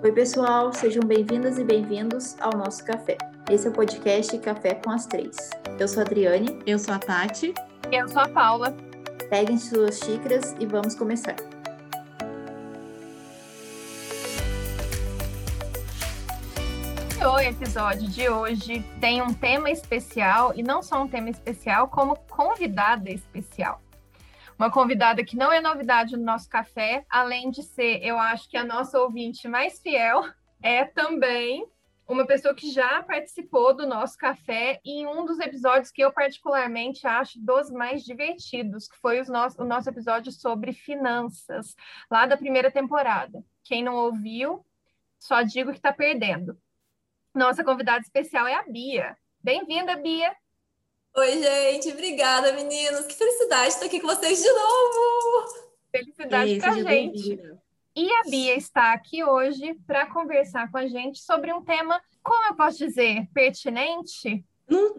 Oi, pessoal, sejam bem-vindas e bem-vindos ao nosso café. Esse é o podcast Café com as Três. Eu sou a Adriane. Eu sou a Tati. Eu sou a Paula. Peguem suas xícaras e vamos começar. O episódio de hoje tem um tema especial, e não só um tema especial, como convidada especial uma convidada que não é novidade no nosso café, além de ser, eu acho que a nossa ouvinte mais fiel, é também uma pessoa que já participou do nosso café em um dos episódios que eu particularmente acho dos mais divertidos, que foi nosso, o nosso episódio sobre finanças, lá da primeira temporada. Quem não ouviu, só digo que está perdendo. Nossa convidada especial é a Bia. Bem-vinda, Bia! Oi, gente, obrigada, meninos. Que felicidade estar aqui com vocês de novo. Felicidade para a gente. E a Bia está aqui hoje para conversar com a gente sobre um tema, como eu posso dizer, pertinente?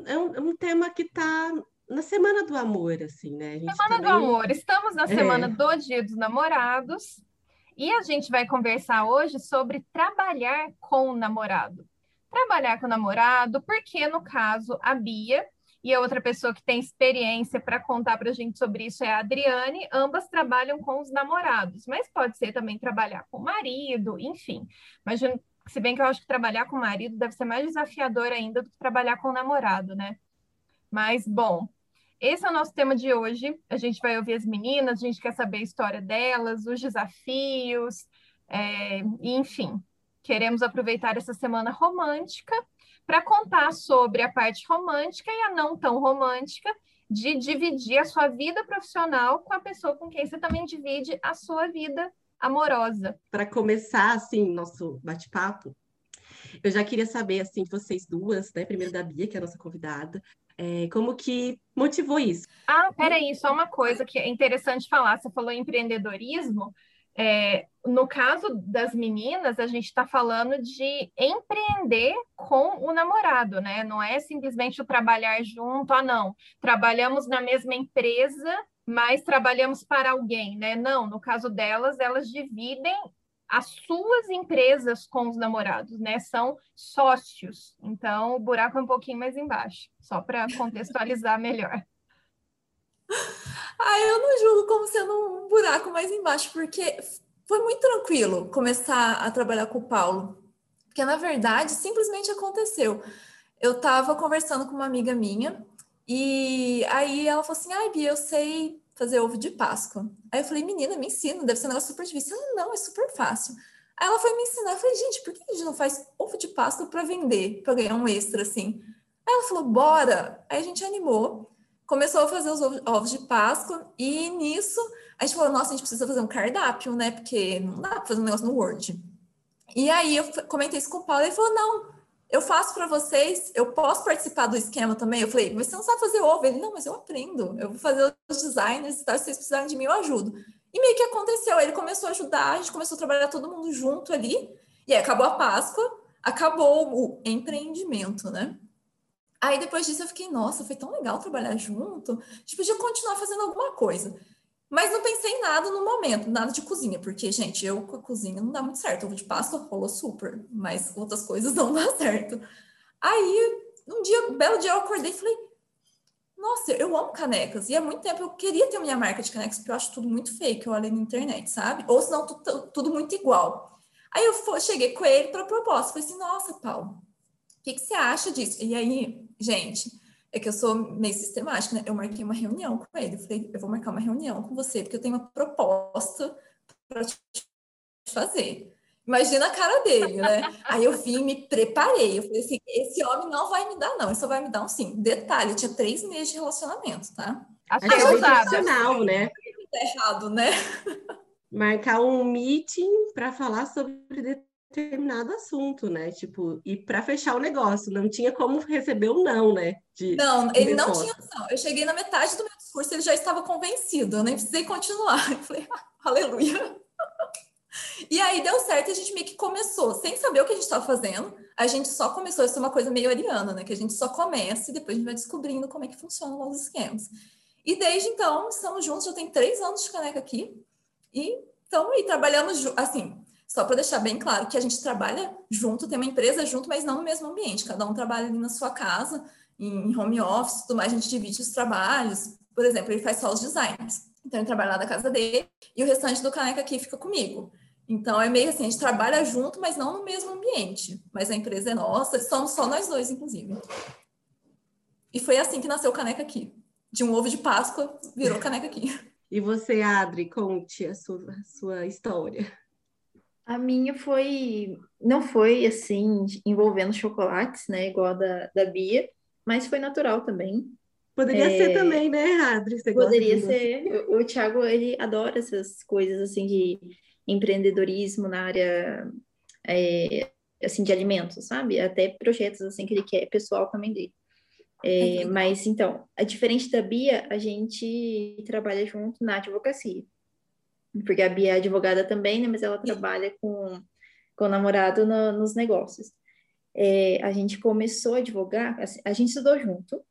é, um, é um tema que está na Semana do Amor, assim, né? semana do Amor. Estamos na é. Semana do Dia dos Namorados e a gente vai conversar hoje sobre trabalhar com o namorado. Trabalhar com o namorado, porque no caso a Bia e a outra pessoa que tem experiência para contar para a gente sobre isso é a Adriane. Ambas trabalham com os namorados, mas pode ser também trabalhar com o marido, enfim. Imagino, se bem que eu acho que trabalhar com o marido deve ser mais desafiador ainda do que trabalhar com o namorado, né? Mas, bom, esse é o nosso tema de hoje. A gente vai ouvir as meninas, a gente quer saber a história delas, os desafios, é, enfim. Queremos aproveitar essa semana romântica para contar sobre a parte romântica e a não tão romântica de dividir a sua vida profissional com a pessoa com quem você também divide a sua vida amorosa. Para começar assim nosso bate-papo, eu já queria saber assim vocês duas, né? Primeiro da Bia, que é a nossa convidada, é, como que motivou isso? Ah, peraí, só uma coisa que é interessante falar. Você falou em empreendedorismo. É, no caso das meninas, a gente está falando de empreender com o namorado, né? Não é simplesmente o trabalhar junto, ah, não, trabalhamos na mesma empresa, mas trabalhamos para alguém, né? Não, no caso delas, elas dividem as suas empresas com os namorados, né? São sócios. Então, o buraco é um pouquinho mais embaixo, só para contextualizar melhor. Ah, eu não julgo como sendo um buraco mais embaixo, porque foi muito tranquilo começar a trabalhar com o Paulo. Porque, na verdade, simplesmente aconteceu. Eu estava conversando com uma amiga minha, e aí ela falou assim: ai, Bia, eu sei fazer ovo de Páscoa. Aí eu falei, menina, me ensina, deve ser um negócio super difícil. Ela, não, é super fácil. Aí ela foi me ensinar. Eu falei, gente, por que a gente não faz ovo de Páscoa para vender, para ganhar um extra assim? Aí ela falou, bora. Aí a gente animou começou a fazer os ovos de Páscoa e nisso a gente falou, nossa, a gente precisa fazer um cardápio, né? Porque não dá para fazer um negócio no Word. E aí eu comentei isso com o Paulo e ele falou, não, eu faço para vocês, eu posso participar do esquema também? Eu falei, mas você não sabe fazer ovo? Ele, não, mas eu aprendo, eu vou fazer os designers, tá? se vocês precisarem de mim, eu ajudo. E meio que aconteceu, ele começou a ajudar, a gente começou a trabalhar todo mundo junto ali, e aí acabou a Páscoa, acabou o empreendimento, né? Aí depois disso eu fiquei, nossa, foi tão legal trabalhar junto. A gente podia continuar fazendo alguma coisa. Mas não pensei em nada no momento, nada de cozinha, porque, gente, eu com a cozinha não dá muito certo. Ovo de Páscoa rolou super, mas outras coisas não dá certo. Aí, um dia, um belo dia, eu acordei e falei, nossa, eu amo canecas. E há muito tempo eu queria ter minha marca de canecas, porque eu acho tudo muito fake, eu olhei na internet, sabe? Ou senão tudo, tudo muito igual. Aí eu cheguei com ele para proposta. Falei assim, nossa, Paulo, o que, que você acha disso? E aí, gente, é que eu sou meio sistemática, né? Eu marquei uma reunião com ele. Eu falei, eu vou marcar uma reunião com você, porque eu tenho uma proposta para te fazer. Imagina a cara dele, né? Aí eu vim, me preparei. Eu falei assim: esse homem não vai me dar, não. Ele só vai me dar um sim. Detalhe, eu tinha três meses de relacionamento, tá? Achei é profissional, né? Tá errado, né? Marcar um meeting para falar sobre determinado assunto, né? Tipo, e para fechar o negócio, não tinha como receber um não, né? De, não, ele não tinha opção. Eu cheguei na metade do meu discurso, ele já estava convencido, eu nem precisei continuar. Eu falei, ah, aleluia. E aí deu certo, a gente meio que começou, sem saber o que a gente estava fazendo, a gente só começou, isso é uma coisa meio ariana, né? Que a gente só começa e depois a gente vai descobrindo como é que funcionam os esquemas. E desde então, estamos juntos, já tem três anos de caneca aqui, e estamos aí trabalhando, assim, Só para deixar bem claro que a gente trabalha junto, tem uma empresa junto, mas não no mesmo ambiente. Cada um trabalha ali na sua casa, em home office, tudo mais, a gente divide os trabalhos. Por exemplo, ele faz só os designers. Então, ele trabalha lá da casa dele e o restante do caneca aqui fica comigo. Então, é meio assim, a gente trabalha junto, mas não no mesmo ambiente. Mas a empresa é nossa, somos só nós dois, inclusive. E foi assim que nasceu o Caneca Aqui. De um ovo de Páscoa, virou Caneca Aqui. E você, Adri, conte a sua, a sua história. A minha foi, não foi assim, envolvendo chocolates, né, igual a da, da Bia, mas foi natural também. Poderia é... ser também, né, Adri? Você Poderia ser. O, o Thiago, ele adora essas coisas, assim, de empreendedorismo na área, é, assim, de alimentos, sabe? Até projetos, assim, que ele quer, pessoal também dele. É, mas, então, a diferente da Bia, a gente trabalha junto na advocacia porque a Bia é advogada também, né? Mas ela trabalha com, com o namorado no, nos negócios. É, a gente começou a advogar, assim, a gente estudou junto,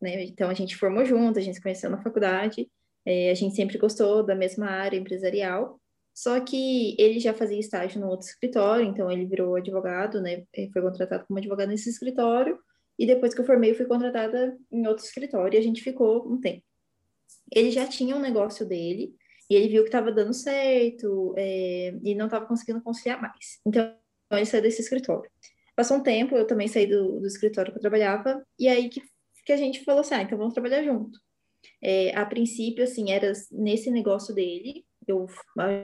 né? Então a gente formou junto, a gente se conheceu na faculdade, é, a gente sempre gostou da mesma área empresarial. Só que ele já fazia estágio no outro escritório, então ele virou advogado, né? Foi contratado como advogado nesse escritório. E depois que eu formei, eu fui contratada em outro escritório e a gente ficou um tempo. Ele já tinha um negócio dele, e ele viu que estava dando certo é, e não estava conseguindo conciliar mais. Então, ele saiu desse escritório. Passou um tempo, eu também saí do, do escritório que eu trabalhava, e aí que, que a gente falou assim, ah, então vamos trabalhar junto. É, a princípio, assim, era nesse negócio dele, eu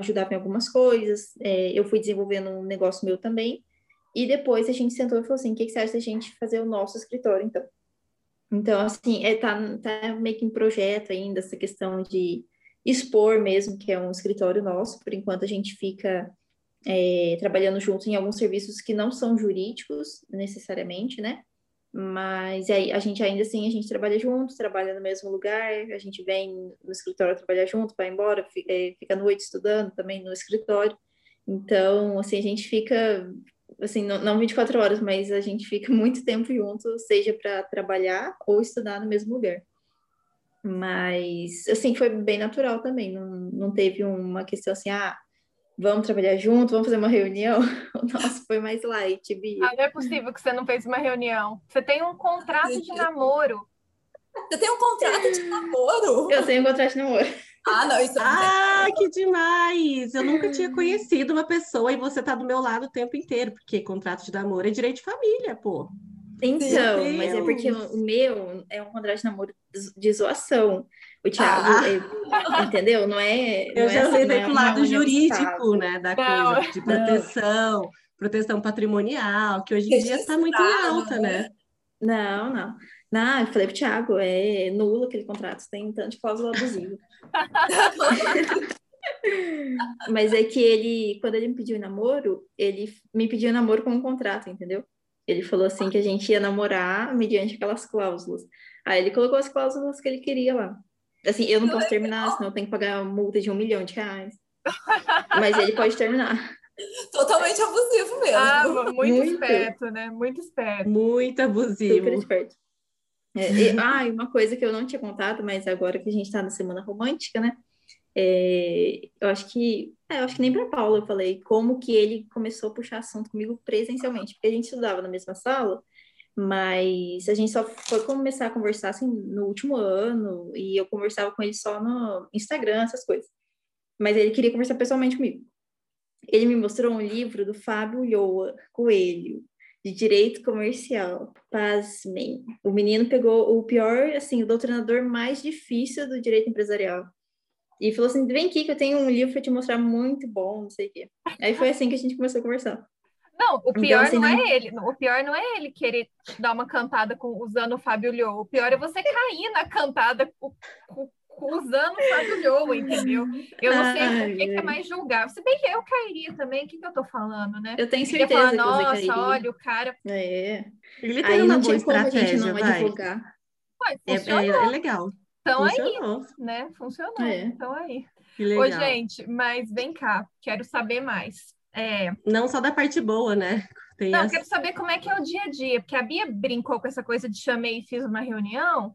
ajudava em algumas coisas, é, eu fui desenvolvendo um negócio meu também, e depois a gente sentou e falou assim, o que, que você acha da gente fazer o nosso escritório, então? Então, assim, é, tá, tá meio que em projeto ainda essa questão de expor mesmo, que é um escritório nosso, por enquanto a gente fica é, trabalhando junto em alguns serviços que não são jurídicos necessariamente, né? Mas aí a gente ainda assim, a gente trabalha junto, trabalha no mesmo lugar, a gente vem no escritório trabalhar junto, vai embora, fica, é, fica à noite estudando também no escritório. Então, assim, a gente fica, assim, não, não 24 horas, mas a gente fica muito tempo junto, seja para trabalhar ou estudar no mesmo lugar. Mas, assim, foi bem natural também. Não, não teve uma questão assim, ah, vamos trabalhar junto, vamos fazer uma reunião. O nosso foi mais light, Bia. Ah, não é possível que você não fez uma reunião. Você tem um contrato de namoro. Você tem um contrato de namoro? Eu tenho um contrato de namoro. Ah, não, isso não Ah, que demais! Eu nunca tinha conhecido uma pessoa e você tá do meu lado o tempo inteiro, porque contrato de namoro é direito de família, pô. Então, mas é porque o meu é um contrato de namoro de zoação. O Thiago, ah. é, entendeu? Não é. Eu não já é sei assim, é pro lado jurídico, né? Da não. coisa de proteção, não. proteção patrimonial, que hoje em dia está muito em alta, né? Não, não. Não, eu falei pro Thiago, é nulo aquele contrato, tem tanto de cláusula abusiva. Mas é que ele, quando ele me pediu namoro, ele me pediu namoro com um contrato, entendeu? Ele falou assim que a gente ia namorar mediante aquelas cláusulas. Aí ele colocou as cláusulas que ele queria lá. Assim, eu não posso terminar, senão eu tenho que pagar uma multa de um milhão de reais. Mas ele pode terminar. Totalmente abusivo mesmo. Ah, muito, muito, esperto, né? Muito esperto. Muito abusivo. Super esperto. É, e, ah, e uma coisa que eu não tinha contado, mas agora que a gente está na semana romântica, né? É, eu acho que, é, eu acho que nem para Paula eu falei como que ele começou a puxar assunto comigo presencialmente, porque a gente estudava na mesma sala, mas a gente só foi começar a conversar assim no último ano e eu conversava com ele só no Instagram, essas coisas. Mas ele queria conversar pessoalmente comigo. Ele me mostrou um livro do Fábio Lhoa Coelho, de Direito Comercial. Pasmem. O menino pegou o pior, assim, o doutrinador mais difícil do direito empresarial e falou assim: vem aqui que eu tenho um livro para te mostrar muito bom, não sei o quê. Aí foi assim que a gente começou a conversar. Não, o então, pior então, assim, não, é ele. O pior não é ele querer dar uma cantada com, usando o Fábio Lhou. O pior é você cair na cantada com, com, usando o Fábio Lhou, entendeu? Eu não sei o que, que, é mais julgar. Se bem que eu cairia também, o que, que eu tô falando, né? Eu tenho certeza falar, que Nossa, olha, o cara... É. Ele tem Aí uma boa estratégia, não vai. advogar. é, é, é legal. Estão aí, né? Funcionou. É. Estão aí. Ô, gente, mas vem cá, quero saber mais. É... Não só da parte boa, né? Tem Não, as... quero saber como é que é o dia a dia, porque a Bia brincou com essa coisa de chamei e fiz uma reunião,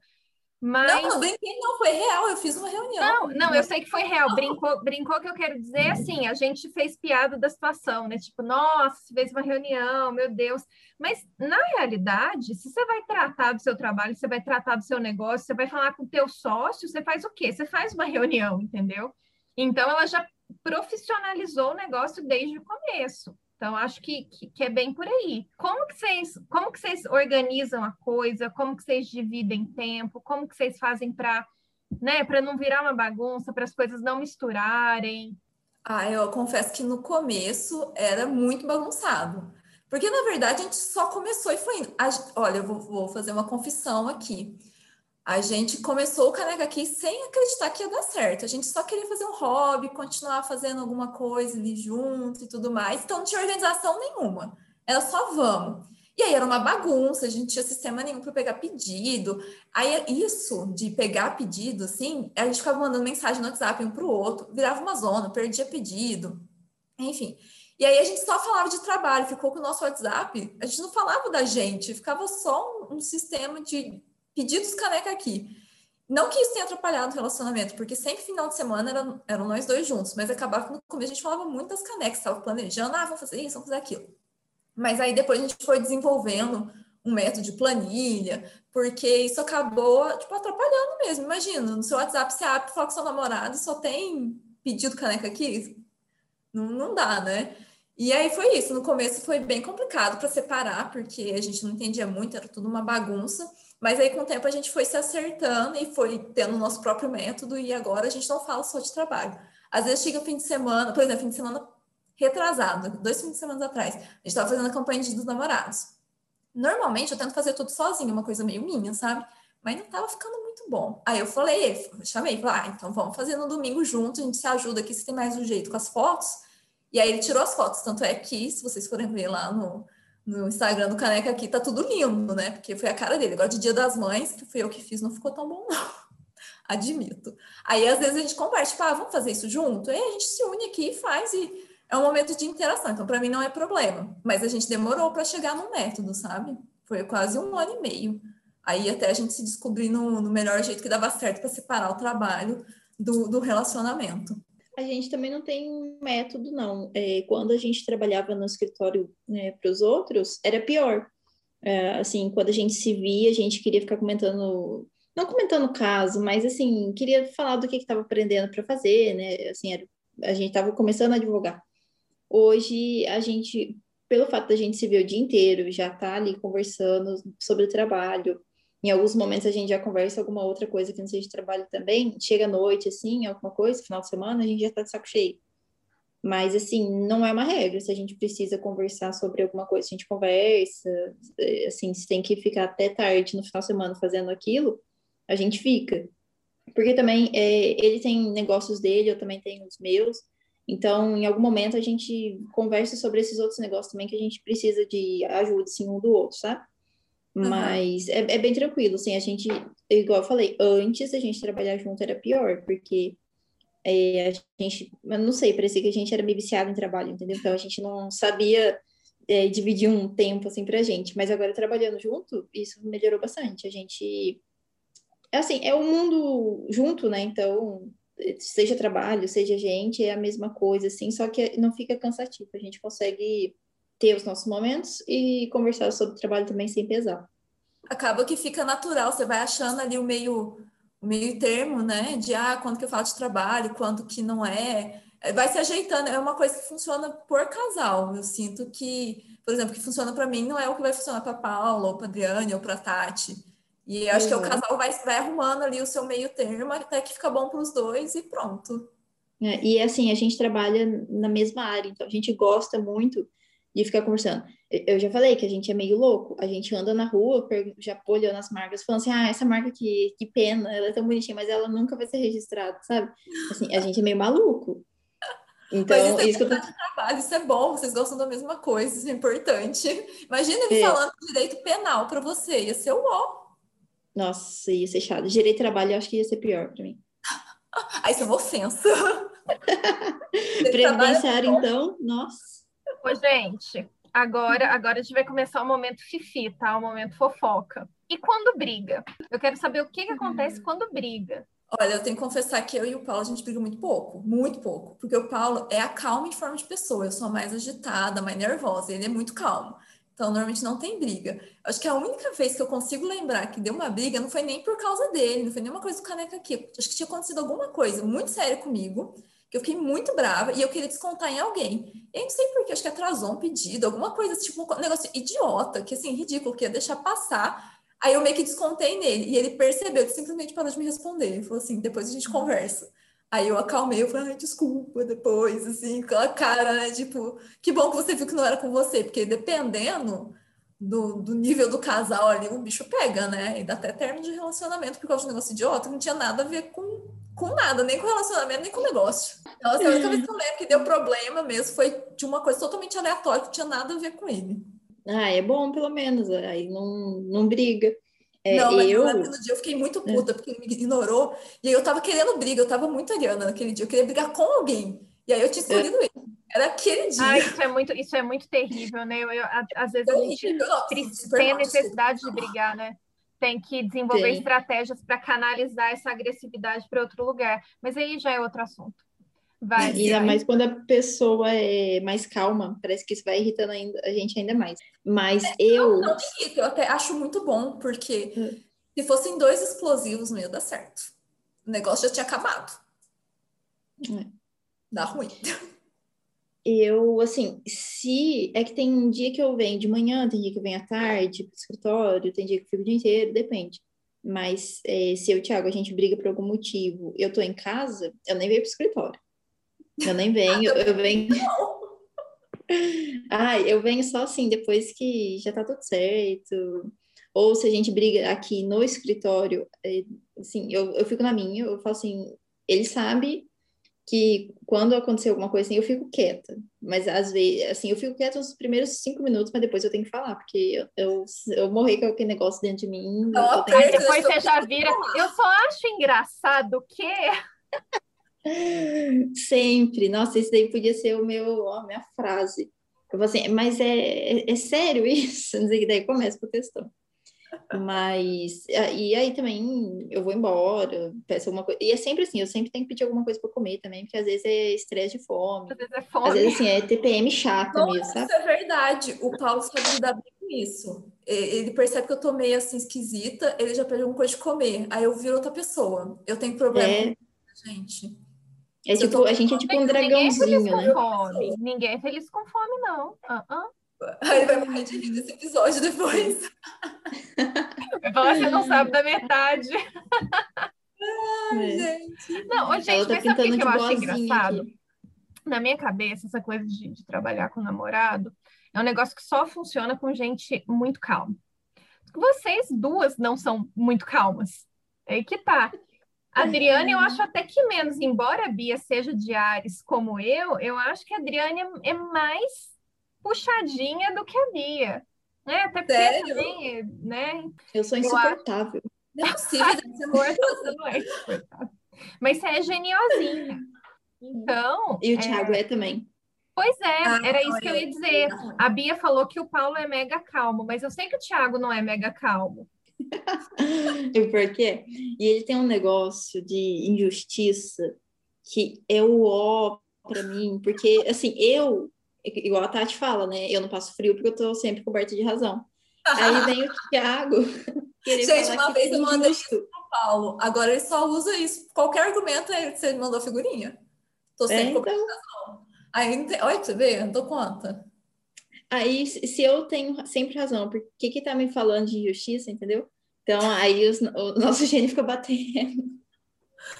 Mas... Não, não brinquei, não, foi real, eu fiz uma reunião. Não, não, eu sei que foi real. Brincou, brincou que eu quero dizer assim, a gente fez piada da situação, né? Tipo, nossa, você fez uma reunião, meu Deus. Mas na realidade, se você vai tratar do seu trabalho, você vai tratar do seu negócio, você vai falar com o teu sócio, você faz o quê? Você faz uma reunião, entendeu? Então ela já profissionalizou o negócio desde o começo. Então, acho que, que, que, é bem por aí. Como que, vocês, como que vocês organizam a coisa? Como que vocês dividem tempo? Como que vocês fazem para né, não virar uma bagunça, para as coisas não misturarem? Ah, eu confesso que no começo era muito bagunçado. Porque, na verdade, a gente só começou e foi indo. A, olha, eu vou, vou fazer uma confissão aqui. A gente começou o Caneca aqui sem acreditar que ia dar certo. A gente só queria fazer um hobby, continuar fazendo alguma coisa ali junto e tudo mais. Então não tinha organização nenhuma. Era só vamos. E aí era uma bagunça, a gente não tinha sistema nenhum para pegar pedido. Aí isso de pegar pedido, assim, a gente ficava mandando mensagem no WhatsApp um para o outro, virava uma zona, perdia pedido, enfim. E aí a gente só falava de trabalho, ficou com o nosso WhatsApp, a gente não falava da gente, ficava só um, um sistema de pedidos caneca aqui. Não que isso tenha atrapalhado o relacionamento, porque sempre final de semana eram, eram nós dois juntos, mas acabava que no começo a gente falava muito canecas, estava planejando, ah, vamos fazer isso, vamos fazer aquilo. Mas aí depois a gente foi desenvolvendo um método de planilha, porque isso acabou, tipo, atrapalhando mesmo. Imagina, no seu WhatsApp você abre e fala com seu namorado só tem pedido caneca aqui. Não, não dá, né? E aí foi isso. No começo foi bem complicado para separar, porque a gente não entendia muito, era tudo uma bagunça. Mas aí, com o tempo, a gente foi se acertando e foi tendo o nosso próprio método, e agora a gente não fala só de trabalho. Às vezes chega o fim de semana, por exemplo, fim de semana retrasado, dois fins de semana atrás, a gente estava fazendo a campanha de dos namorados. Normalmente eu tento fazer tudo sozinho, uma coisa meio minha, sabe? Mas não estava ficando muito bom. Aí eu falei, chamei, falei, ah, então vamos fazer no domingo junto, a gente se ajuda aqui se tem mais um jeito com as fotos. E aí ele tirou as fotos, tanto é que, se vocês forem ver lá no, no Instagram do Caneca aqui, tá tudo lindo, né? Porque foi a cara dele. Agora, de Dia das Mães, que fui eu que fiz, não ficou tão bom, não. Admito. Aí, às vezes, a gente conversa, tipo, ah, vamos fazer isso junto? Aí a gente se une aqui e faz, e é um momento de interação. Então, para mim, não é problema. Mas a gente demorou para chegar no método, sabe? Foi quase um ano e meio. Aí, até a gente se descobrir no, no melhor jeito que dava certo para separar o trabalho do, do relacionamento. A gente também não tem método, não. É, quando a gente trabalhava no escritório né, para os outros, era pior. É, assim, quando a gente se via, a gente queria ficar comentando, não comentando o caso, mas assim, queria falar do que estava aprendendo para fazer, né? Assim, era, a gente estava começando a advogar. Hoje, a gente, pelo fato da gente se ver o dia inteiro, já tá ali conversando sobre o trabalho, em alguns momentos a gente já conversa alguma outra coisa que não seja trabalho também. Chega à noite, assim, alguma coisa, final de semana, a gente já tá de saco cheio. Mas, assim, não é uma regra. Se a gente precisa conversar sobre alguma coisa, a gente conversa. Assim, se tem que ficar até tarde no final de semana fazendo aquilo, a gente fica. Porque também é, ele tem negócios dele, eu também tenho os meus. Então, em algum momento, a gente conversa sobre esses outros negócios também que a gente precisa de ajuda, assim, um do outro, sabe? Mas uhum. é, é, bem tranquilo, assim, a gente, igual eu falei, antes a gente trabalhar junto era pior, porque é, a gente, eu não sei, parecia que a gente era meio viciado em trabalho, entendeu? Então a gente não sabia é, dividir um tempo, assim, pra gente, mas agora trabalhando junto, isso melhorou bastante, a gente, assim, é o mundo junto, né, então, seja trabalho, seja gente, é a mesma coisa, assim, só que não fica cansativo, a gente consegue ter os nossos momentos e conversar sobre o trabalho também sem pesar. Acaba que fica natural, você vai achando ali o meio, o meio termo, né? De ah, quando que eu falo de trabalho, quando que não é. é vai se ajeitando, é uma coisa que funciona por casal. Eu sinto que, por exemplo, que funciona para mim não é o que vai funcionar para Paula, ou para Adriane, ou para Tati. E acho uhum. que o casal vai, vai arrumando ali o seu meio termo até que fica bom para os dois e pronto. É, e assim, a gente trabalha na mesma área, então a gente gosta muito de ficar conversando. Eu já falei que a gente é meio louco, a gente anda na rua, já olhando as marcas, falando assim, ah, essa marca aqui, que pena, ela é tão bonitinha, mas ela nunca vai ser registrada, sabe? Assim, a gente é meio maluco. Então, mas isso, é isso, que eu tô... trabalho, isso é bom, vocês gostam da mesma coisa, isso é importante. Imagina ele é. falando direito penal para você, ia ser o ó. Nossa, ia ser chato. Direito de trabalho, eu acho que ia ser pior para mim. Aí isso é uma ofensa. Previdenciário, então, nossa. Ô, gente, agora, agora a gente vai começar o momento fifi, tá? O momento fofoca. E quando briga? Eu quero saber o que, que acontece quando briga. Olha, eu tenho que confessar que eu e o Paulo a gente briga muito pouco, muito pouco, porque o Paulo é a calma em forma de pessoa, eu sou mais agitada, mais nervosa, ele é muito calmo. Então, normalmente não tem briga. Acho que a única vez que eu consigo lembrar que deu uma briga não foi nem por causa dele, não foi nenhuma coisa do caneca aqui. Acho que tinha acontecido alguma coisa muito séria comigo, que eu fiquei muito brava e eu queria descontar em alguém. Eu não sei porquê, acho que atrasou um pedido, alguma coisa, tipo um negócio idiota, que assim, ridículo, que ia deixar passar. Aí eu meio que descontei nele e ele percebeu que simplesmente parou de me responder. Ele falou assim: depois a gente conversa. Aí eu acalmei, eu falei, desculpa, depois, assim, com a cara, né? Tipo, que bom que você viu que não era com você, porque dependendo do, do nível do casal ali, o bicho pega, né? E dá até término de relacionamento por causa de um negócio idiota, não tinha nada a ver com, com nada, nem com relacionamento, nem com negócio. Então, assim, a única vez que eu lembro que deu problema mesmo foi de uma coisa totalmente aleatória, que não tinha nada a ver com ele. Ah, é bom, pelo menos, aí não, não briga. É, não, mas eu... no dia eu fiquei muito é. puta, porque ele me ignorou. E aí eu tava querendo briga, eu tava muito ariana naquele dia. Eu queria brigar com alguém. E aí eu tinha escolhido é. ele. Era aquele dia. Ai, isso é muito, isso é muito terrível, né? Eu, eu às vezes a gente tem a necessidade de brigar, né? Tem que desenvolver Sim. estratégias para canalizar essa agressividade para outro lugar. Mas aí já é outro assunto. Vai, ainda mais quando a pessoa é mais calma, parece que isso vai irritando ainda, a gente ainda mais. Mas é, eu. Não, não eu até acho muito bom, porque hum. se fossem dois explosivos, não ia dar certo. O negócio já tinha acabado. É. Dá ruim. Eu, assim, se. É que tem um dia que eu venho de manhã, tem dia que eu venho à tarde pro escritório, tem dia que eu fico o dia inteiro, depende. Mas é, se eu e o Thiago a gente briga por algum motivo, eu tô em casa, eu nem venho pro escritório. Eu nem venho, eu venho. ah, eu venho só assim, depois que já tá tudo certo. Ou se a gente briga aqui no escritório, é, assim, eu, eu fico na minha, eu falo assim, ele sabe que quando acontecer alguma coisa assim, eu fico quieta. Mas às vezes, assim, eu fico quieta nos primeiros cinco minutos, mas depois eu tenho que falar, porque eu, eu, eu morri com aquele negócio dentro de mim. Oh, depois você já vira. Eu só acho engraçado que Sempre. Nossa, isso daí podia ser o meu, a minha frase. Eu vou assim, mas é, é, é sério isso? Não sei que daí começa com o textão. Mas, e aí também eu vou embora, peço alguma coisa. E é sempre assim, eu sempre tenho que pedir alguma coisa para comer também, porque às vezes é estresse de fome. Às vezes é fome. Às vezes, assim, é TPM chata mesmo, sabe? Isso é verdade. O Paulo sabe lidar bem com isso. Ele percebe que eu tô meio assim esquisita, ele já pede alguma coisa de comer. Aí eu viro outra pessoa. Eu tenho problema é... gente. É tipo, a gente é tipo um dragãozinho, ninguém é né? Fome. Ninguém é feliz com fome, não. Uh -uh. Aí vai morrer de rir desse episódio depois. Você não sabe da metade. Ai, é. gente. Não, gente, tá mas sabe o que eu acho engraçado? Aqui. Na minha cabeça, essa coisa de, de trabalhar com namorado é um negócio que só funciona com gente muito calma. Vocês duas não são muito calmas. É que tá. Adriane, eu acho até que menos, embora a Bia seja de Ares como eu, eu acho que a Adriane é mais puxadinha do que a Bia. Né? Até porque Sério? também, né? Eu sou insuportável. Não é possível, você não é insuportável. Mas você é geniosinha. Então. E o Thiago é, é também. Pois é, ah, era isso que eu ia dizer. A Bia falou que o Paulo é mega calmo, mas eu sei que o Thiago não é mega calmo. e por quê? E ele tem um negócio de injustiça que é o ó para mim, porque assim, eu, igual a Tati fala, né? Eu não passo frio porque eu tô sempre coberta de razão. Aí vem o Thiago. Gente, uma vez eu mandei isso pro Paulo. Agora ele só usa isso. Qualquer argumento é você mandou figurinha. Tô sempre é, coberta então... de razão. Aí, olha, você vê, não dou conta. Aí, se eu tenho sempre razão, por que que tá me falando de injustiça, entendeu? Então, aí os, o nosso gênio fica batendo.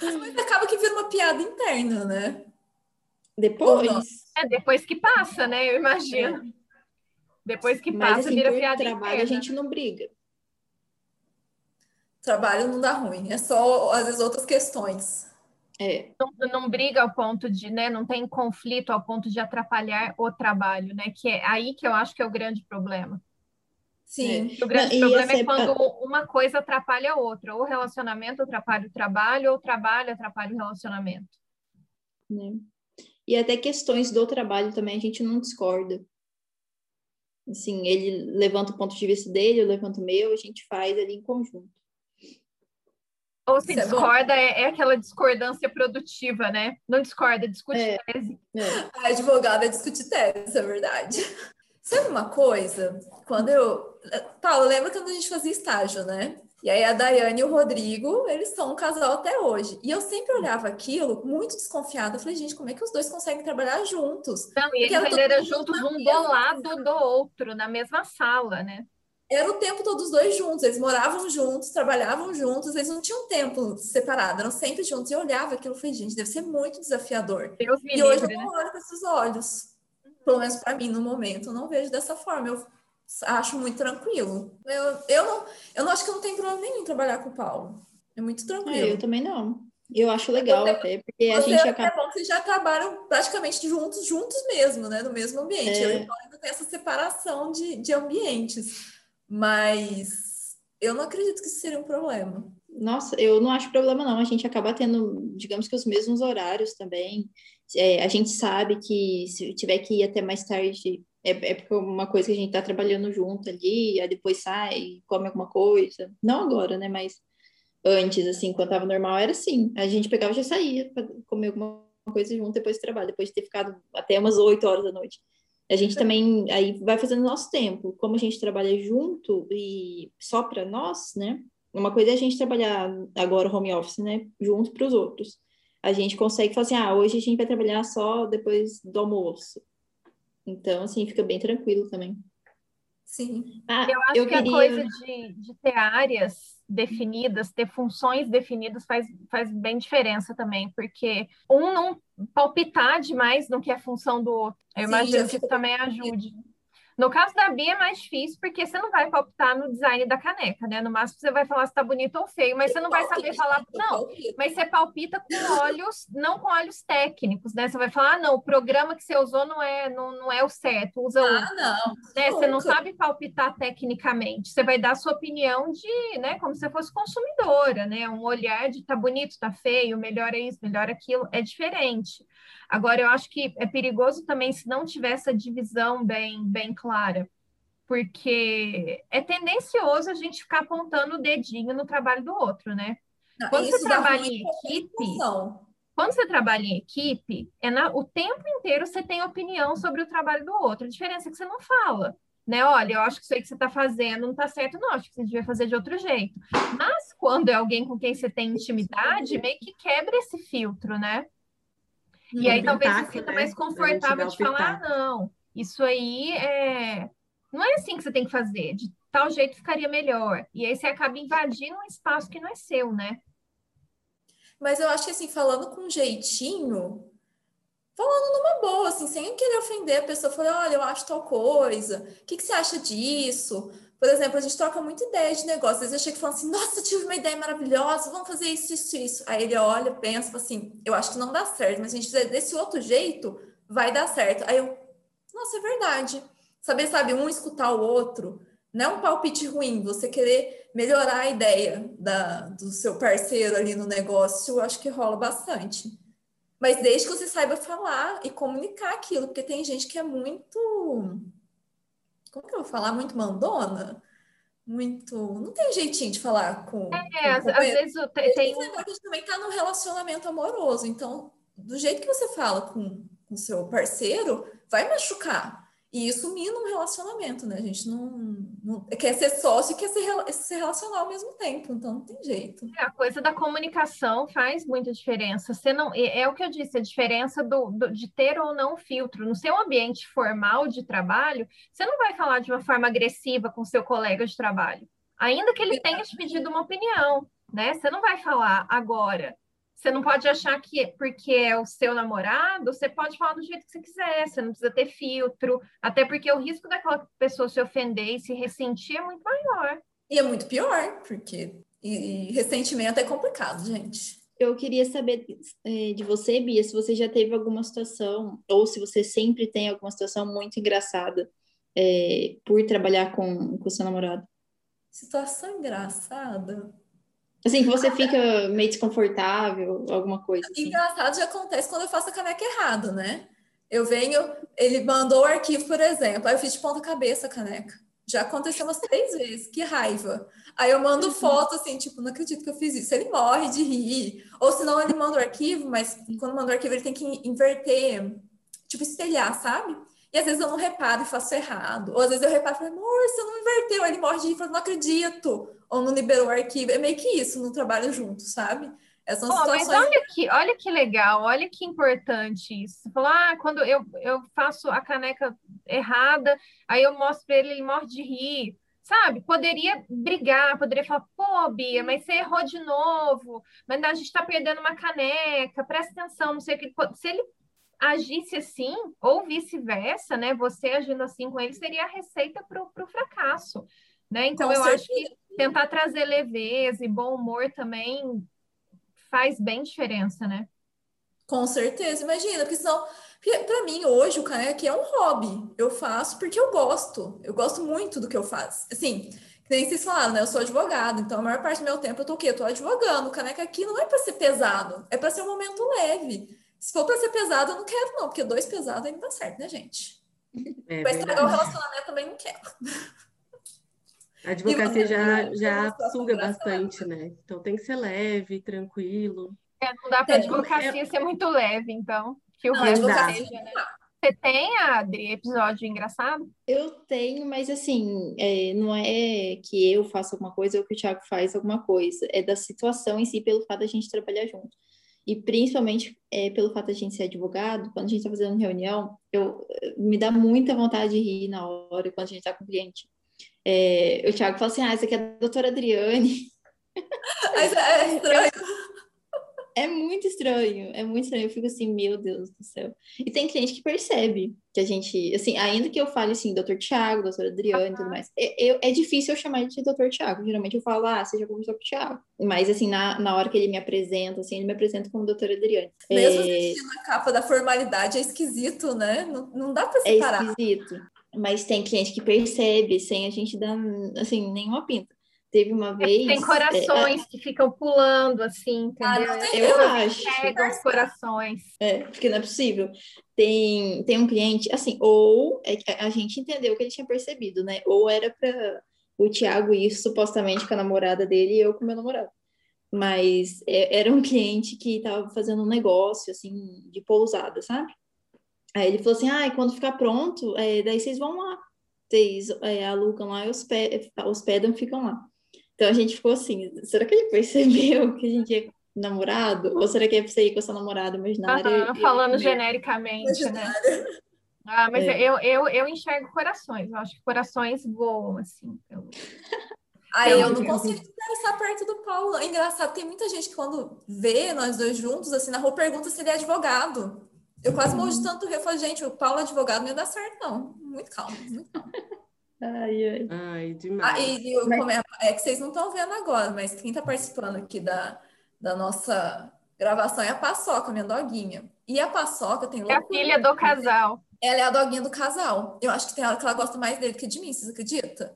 Mas acaba que vira uma piada interna, né? Depois. É, depois que passa, né? Eu imagino. É. Depois que Mas, passa, assim, vira piada trabalho, interna. a gente não briga. Trabalho não dá ruim, é só, às vezes, outras questões. É. Não, não, briga ao ponto de, né, não tem conflito ao ponto de atrapalhar o trabalho, né? Que é aí que eu acho que é o grande problema. Sim. É. O grande não, problema é quando uma coisa atrapalha a outra, ou o relacionamento atrapalha o trabalho, ou o trabalho atrapalha o relacionamento. É. E até questões do trabalho também a gente não discorda. Assim, ele levanta o ponto de vista dele, eu levanto o meu, a gente faz ali em conjunto. Ou se Isso é discorda, é, é, aquela discordância produtiva, né? Não discorda, discute é, tese. É. A advogada discute tese, é verdade. Sabe uma coisa? Quando eu. Paulo, lembra quando a gente fazia estágio, né? E aí a Daiane e o Rodrigo, eles são um casal até hoje. E eu sempre olhava aquilo muito desconfiada. Eu falei, gente, como é que os dois conseguem trabalhar juntos? Não, e eles eram juntos um do lado do outro, na mesma sala, né? Era o tempo todos os dois juntos, eles moravam juntos, trabalhavam juntos, eles não tinham tempo separado, eram sempre juntos. E eu olhava aquilo e falei, gente, deve ser muito desafiador. Deus e hoje eu não né? olho com esses olhos. Pelo menos para mim, no momento, eu não vejo dessa forma. Eu acho muito tranquilo. Eu, eu, não, eu não acho que eu não tenho problema nenhum em trabalhar com o Paulo. É muito tranquilo. É, eu também não. Eu acho legal você, até, porque a gente acaba... É bom vocês já trabalham praticamente juntos, juntos mesmo, né? No mesmo ambiente. É. Eu e Paulo ainda tem essa separação de, de ambientes. Mas eu não acredito que isso seria um problema. Nossa, eu não acho problema não. A gente acaba tendo, digamos que os mesmos horários também. É, a gente sabe que se tiver que ir até mais tarde, é, é porque uma coisa que a gente está trabalhando junto ali, aí depois sai, come alguma coisa. Não agora, né? Mas antes, assim, quando estava normal, era assim. A gente pegava e já saía para comer alguma coisa junto depois do trabalho, depois de ter ficado até umas 8 horas da noite. A gente também aí vai fazendo nosso tempo. Como a gente trabalha junto e só para nós, né? Uma coisa é a gente trabalhar agora home office, né? Junto para os outros. A gente consegue falar assim, ah, hoje a gente vai trabalhar só depois do almoço. Então, assim, fica bem tranquilo também. Sim. Ah, eu acho eu que queria... a coisa de, de ter áreas definidas, ter funções definidas faz, faz bem diferença também, porque um não palpitar demais no que é função do outro. Eu Sim, imagino que isso também ajude. No caso da Bia é mais difícil, porque você não vai palpitar no design da caneca, né? No máximo você vai falar se tá bonito ou feio, mas você não vai saber falar. Não, mas você palpita com olhos, não com olhos técnicos, né? Você vai falar, ah, não, o programa que você usou não é, não, não é o certo, usa ah, outro. não. Né? Você não sabe palpitar tecnicamente. Você vai dar a sua opinião de, né, como se fosse consumidora, né? Um olhar de tá bonito, tá feio, melhor é isso, melhor aquilo, é diferente. Agora, eu acho que é perigoso também se não tiver essa divisão bem, bem clara, porque é tendencioso a gente ficar apontando o dedinho no trabalho do outro, né? Não, quando você trabalha em equipe, quando você trabalha em equipe, é na, o tempo inteiro você tem opinião sobre o trabalho do outro. A diferença é que você não fala né? Olha, eu acho que isso aí que você está fazendo não está certo, não, acho que você devia fazer de outro jeito. Mas quando é alguém com quem você tem intimidade, meio que quebra esse filtro, né? E aí talvez você sinta né? mais confortável de falar, ah, não, isso aí é. Não é assim que você tem que fazer, de tal jeito ficaria melhor. E aí você acaba invadindo um espaço que não é seu, né? Mas eu acho que assim, falando com jeitinho, falando numa boa, assim, sem querer ofender a pessoa, falei, olha, eu acho tal coisa, o que, que você acha disso? Por exemplo, a gente troca muita ideia de negócio. Às vezes eu chego e falo assim, nossa, tive uma ideia maravilhosa, vamos fazer isso, isso, isso. Aí ele olha, pensa, assim, eu acho que não dá certo, mas a gente fizer desse outro jeito, vai dar certo. Aí eu, nossa, é verdade. Saber, sabe, um escutar o outro, não é um palpite ruim, você querer melhorar a ideia da, do seu parceiro ali no negócio, eu acho que rola bastante. Mas desde que você saiba falar e comunicar aquilo, porque tem gente que é muito como que eu vou falar? Muito mandona? Muito. Não tem jeitinho de falar com. É, com às, vezes tem. tem... a gente também tá num relacionamento amoroso. Então, do jeito que você fala com o seu parceiro, vai machucar. E isso mina um relacionamento, né? A gente não quer ser sócio e quer se, se relacionar ao mesmo tempo, então não tem jeito. É, a coisa da comunicação faz muita diferença. Você não, é, é o que eu disse, a diferença do, do, de ter ou não filtro. No seu ambiente formal de trabalho, você não vai falar de uma forma agressiva com seu colega de trabalho, ainda que ele tenha te pedido uma opinião, né? Você não vai falar agora. Você não pode achar que porque é o seu namorado, você pode falar do jeito que você quiser, você não precisa ter filtro, até porque o risco daquela pessoa se ofender e se ressentir é muito maior. E é muito pior, porque e, e ressentimento é complicado, gente. Eu queria saber é, de você, Bia, se você já teve alguma situação, ou se você sempre tem alguma situação muito engraçada é, por trabalhar com o seu namorado. Situação engraçada? Assim, que você fica meio desconfortável, alguma coisa. Assim. Engraçado já acontece quando eu faço a caneca errado, né? Eu venho, ele mandou o arquivo, por exemplo, aí eu fiz de ponta cabeça a caneca. Já aconteceu umas três vezes, que raiva. Aí eu mando uhum. foto assim, tipo, não acredito que eu fiz isso. Ele morre de rir. Ou senão ele manda o arquivo, mas quando manda o arquivo ele tem que inverter, tipo, espelhar, sabe? E às vezes eu não reparo e faço errado. Ou às vezes eu reparo e falo, amor, você não inverteu. Aí ele morre de rir e fala, não acredito. Ou não liberou o arquivo. É meio que isso, não trabalho junto, sabe? Essas situações... Mas olha que, olha que legal, olha que importante isso. Você falou, ah, quando eu, eu faço a caneca errada, aí eu mostro para ele, ele morre de rir. Sabe? Poderia brigar, poderia falar, pô, Bia, mas você errou de novo, mas a gente está perdendo uma caneca, presta atenção, não sei o que. Se ele agisse assim, ou vice-versa, né? Você agindo assim com ele, seria a receita para o fracasso. Né? Então, com eu certeza. acho que tentar trazer leveza e bom humor também faz bem diferença, né? Com certeza, imagina, porque senão, para mim hoje o caneca é um hobby. Eu faço porque eu gosto. Eu gosto muito do que eu faço. Assim, que nem vocês falaram, né? Eu sou advogado, então a maior parte do meu tempo eu tô o quê? Eu tô advogando. O caneca aqui não é para ser pesado, é para ser um momento leve. Se for para ser pesado, eu não quero, não, porque dois pesados aí não dá certo, né, gente? É Vai estragar o relacionamento também não quero. A advocacia já, já suga bastante, né? Então tem que ser leve, tranquilo. É, não dá para a é, advocacia é... ser muito leve, então. Que o não, resto seja, né? Você tem, Adri, episódio engraçado? Eu tenho, mas assim, é, não é que eu faça alguma coisa ou que o Thiago faz alguma coisa. É da situação em si, pelo fato da gente trabalhar junto. E principalmente é, pelo fato da gente ser advogado, quando a gente está fazendo reunião, eu, me dá muita vontade de rir na hora, quando a gente está com o cliente. É, o Thiago fala assim: ah, essa aqui é a doutora Adriane. Mas é estranho. É muito estranho, é muito estranho. Eu fico assim, meu Deus do céu. E tem cliente que percebe que a gente, assim, ainda que eu fale assim, doutor Tiago, doutora Adriane e tudo mais, é, é, é, difícil eu chamar de doutor Tiago. Geralmente eu falo, ah, você já conversou com o Tiago. Mas, assim, na, na hora que ele me apresenta, assim, ele me apresenta como doutora Adriane. Mesmo é... a capa da formalidade, é esquisito, né? Não, não dá pra é separar. É esquisito. Mas tem cliente que percebe sem a gente dar, assim, nenhuma pinta. Teve uma vez. Tem corações é, que ficam pulando, assim, entendeu? Ah, eu, eu acho. Pegam os corações. É, porque não é possível. Tem, tem um cliente, assim, ou é, a gente entendeu que ele tinha percebido, né? Ou era para o Thiago ir supostamente com a namorada dele e eu com o meu namorado. Mas é, era um cliente que estava fazendo um negócio, assim, de pousada, sabe? Aí ele falou assim: ah, quando ficar pronto, é, daí vocês vão lá. Vocês é, alugam lá e hospedam, hospedam ficam lá. Então a gente ficou assim: será que ele percebeu que a gente é namorado? Ou será que é pra você ir com a sua namorada imaginária? Uhum, falando genericamente, né? Ah, mas é. eu, eu, eu enxergo corações. Eu acho que corações voam, assim. Eu... Aí eu não consigo estar perto do Paulo. É engraçado, tem muita gente que quando vê nós dois juntos, assim, na rua, pergunta se ele é advogado. Eu quase morro de tanto rir. Eu falei, gente, o Paulo advogado não ia dar certo, não. Muito calmo, muito calmo. Ai, ai. Ai, demais. Ah, e, eu, mas... é, é que vocês não estão vendo agora, mas quem está participando aqui da, da nossa gravação é a Paçoca, minha doguinha. E a Paçoca tem loucura. É a filha do casal. Ela é a doguinha do casal. Eu acho que tem ela que ela gosta mais dele que de mim, vocês acreditam?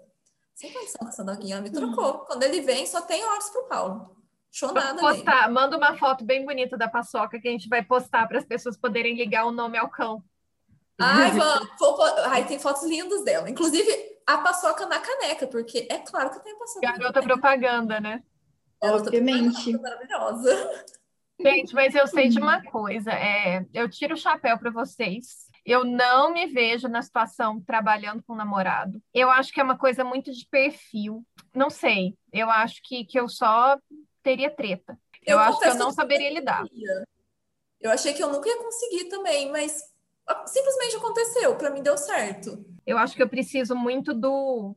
Sem condição com essa doguinha, ela me trocou. Hum. Quando ele vem, só tem olhos pro Paulo. Chonada postar, manda uma foto bem bonita da paçoca que a gente vai postar para as pessoas poderem ligar o nome ao cão. Ai, vamos. Ai, tem fotos lindas dela. Inclusive, a paçoca na caneca, porque é claro que tem a paçoca. Garota propaganda, né? Obviamente. Maravilhosa. Gente, mas eu sei de uma coisa. É, eu tiro o chapéu para vocês. Eu não me vejo na situação trabalhando com um namorado. Eu acho que é uma coisa muito de perfil. Não sei. Eu acho que, que eu só teria treta. Eu, eu acho que eu não saberia lidar. Eu achei que eu nunca ia conseguir também, mas simplesmente aconteceu, para mim deu certo. Eu acho que eu preciso muito do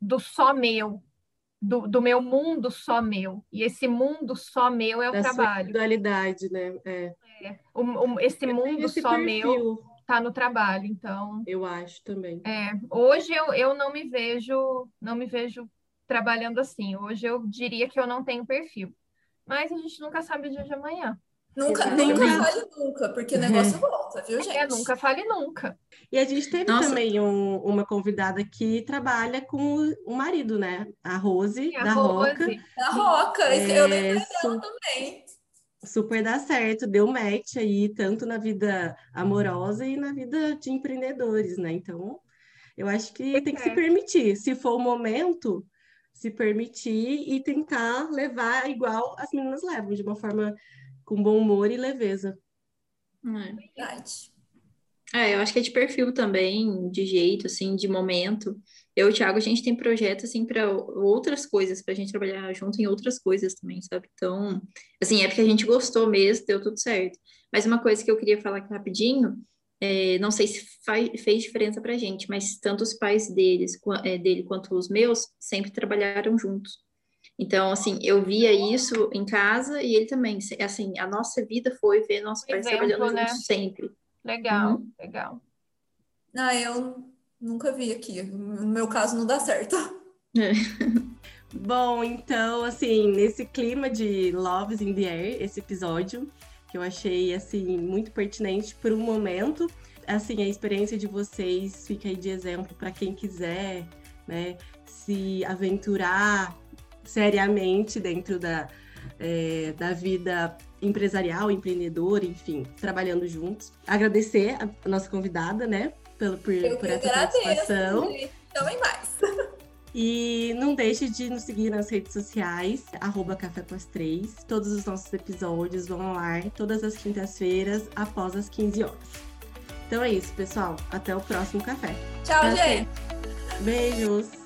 do só meu, do, do meu mundo só meu. E esse mundo só meu é o da trabalho. Dualidade, né? É. é. O, o, esse mundo esse só perfil. meu tá no trabalho, então. Eu acho também. É. Hoje eu, eu não me vejo, não me vejo trabalhando assim. Hoje eu diria que eu não tenho perfil. Mas a gente nunca sabe o dia de amanhã. Nunca, nunca fale nunca, porque o negócio volta, viu, é, gente? É, nunca fale nunca. E a gente teve Nossa. também um, uma convidada que trabalha com o marido, né? A Rose, a da Rose. Roca. Da Roca, é, eu lembrei dela também. super dá certo, deu match aí, tanto na vida amorosa e na vida de empreendedores, né? Então, eu acho que tem que se permitir. Se for o momento, se permitir e tentar levar igual as meninas levam, de uma forma com bom humor e leveza. É. Verdade. É, eu acho que é de perfil também, de jeito, assim, de momento. Eu e o Thiago, a gente tem projeto, assim, para outras coisas, para a gente trabalhar junto em outras coisas também, sabe? Então, assim, é porque a gente gostou mesmo, deu tudo certo. Mas uma coisa que eu queria falar aqui rapidinho, é, não sei se faz, fez diferença para a gente, mas tanto os pais deles, é, dele quanto os meus sempre trabalharam juntos. Então, assim, eu via isso em casa e ele também. Assim, a nossa vida foi ver nossos pais Exemplo, trabalhando né? juntos sempre. Legal, uhum. legal. Ah, eu nunca vi aqui. No meu caso, não dá certo. É. Bom, então, assim, nesse clima de Loves in the Air, esse episódio, que eu achei, assim, muito pertinente por um momento. Assim, a experiência de vocês fica aí de exemplo para quem quiser, né, se aventurar seriamente dentro da, é, da vida empresarial, empreendedora, enfim, trabalhando juntos. Agradecer a nossa convidada, né, pelo, por, por essa agradeço, participação. Também mais. E não deixe de nos seguir nas redes sociais, arroba Café com as Três. Todos os nossos episódios vão ao ar todas as quintas-feiras, após as 15 horas. Então é isso, pessoal. Até o próximo café. Tchau, gente. Beijos.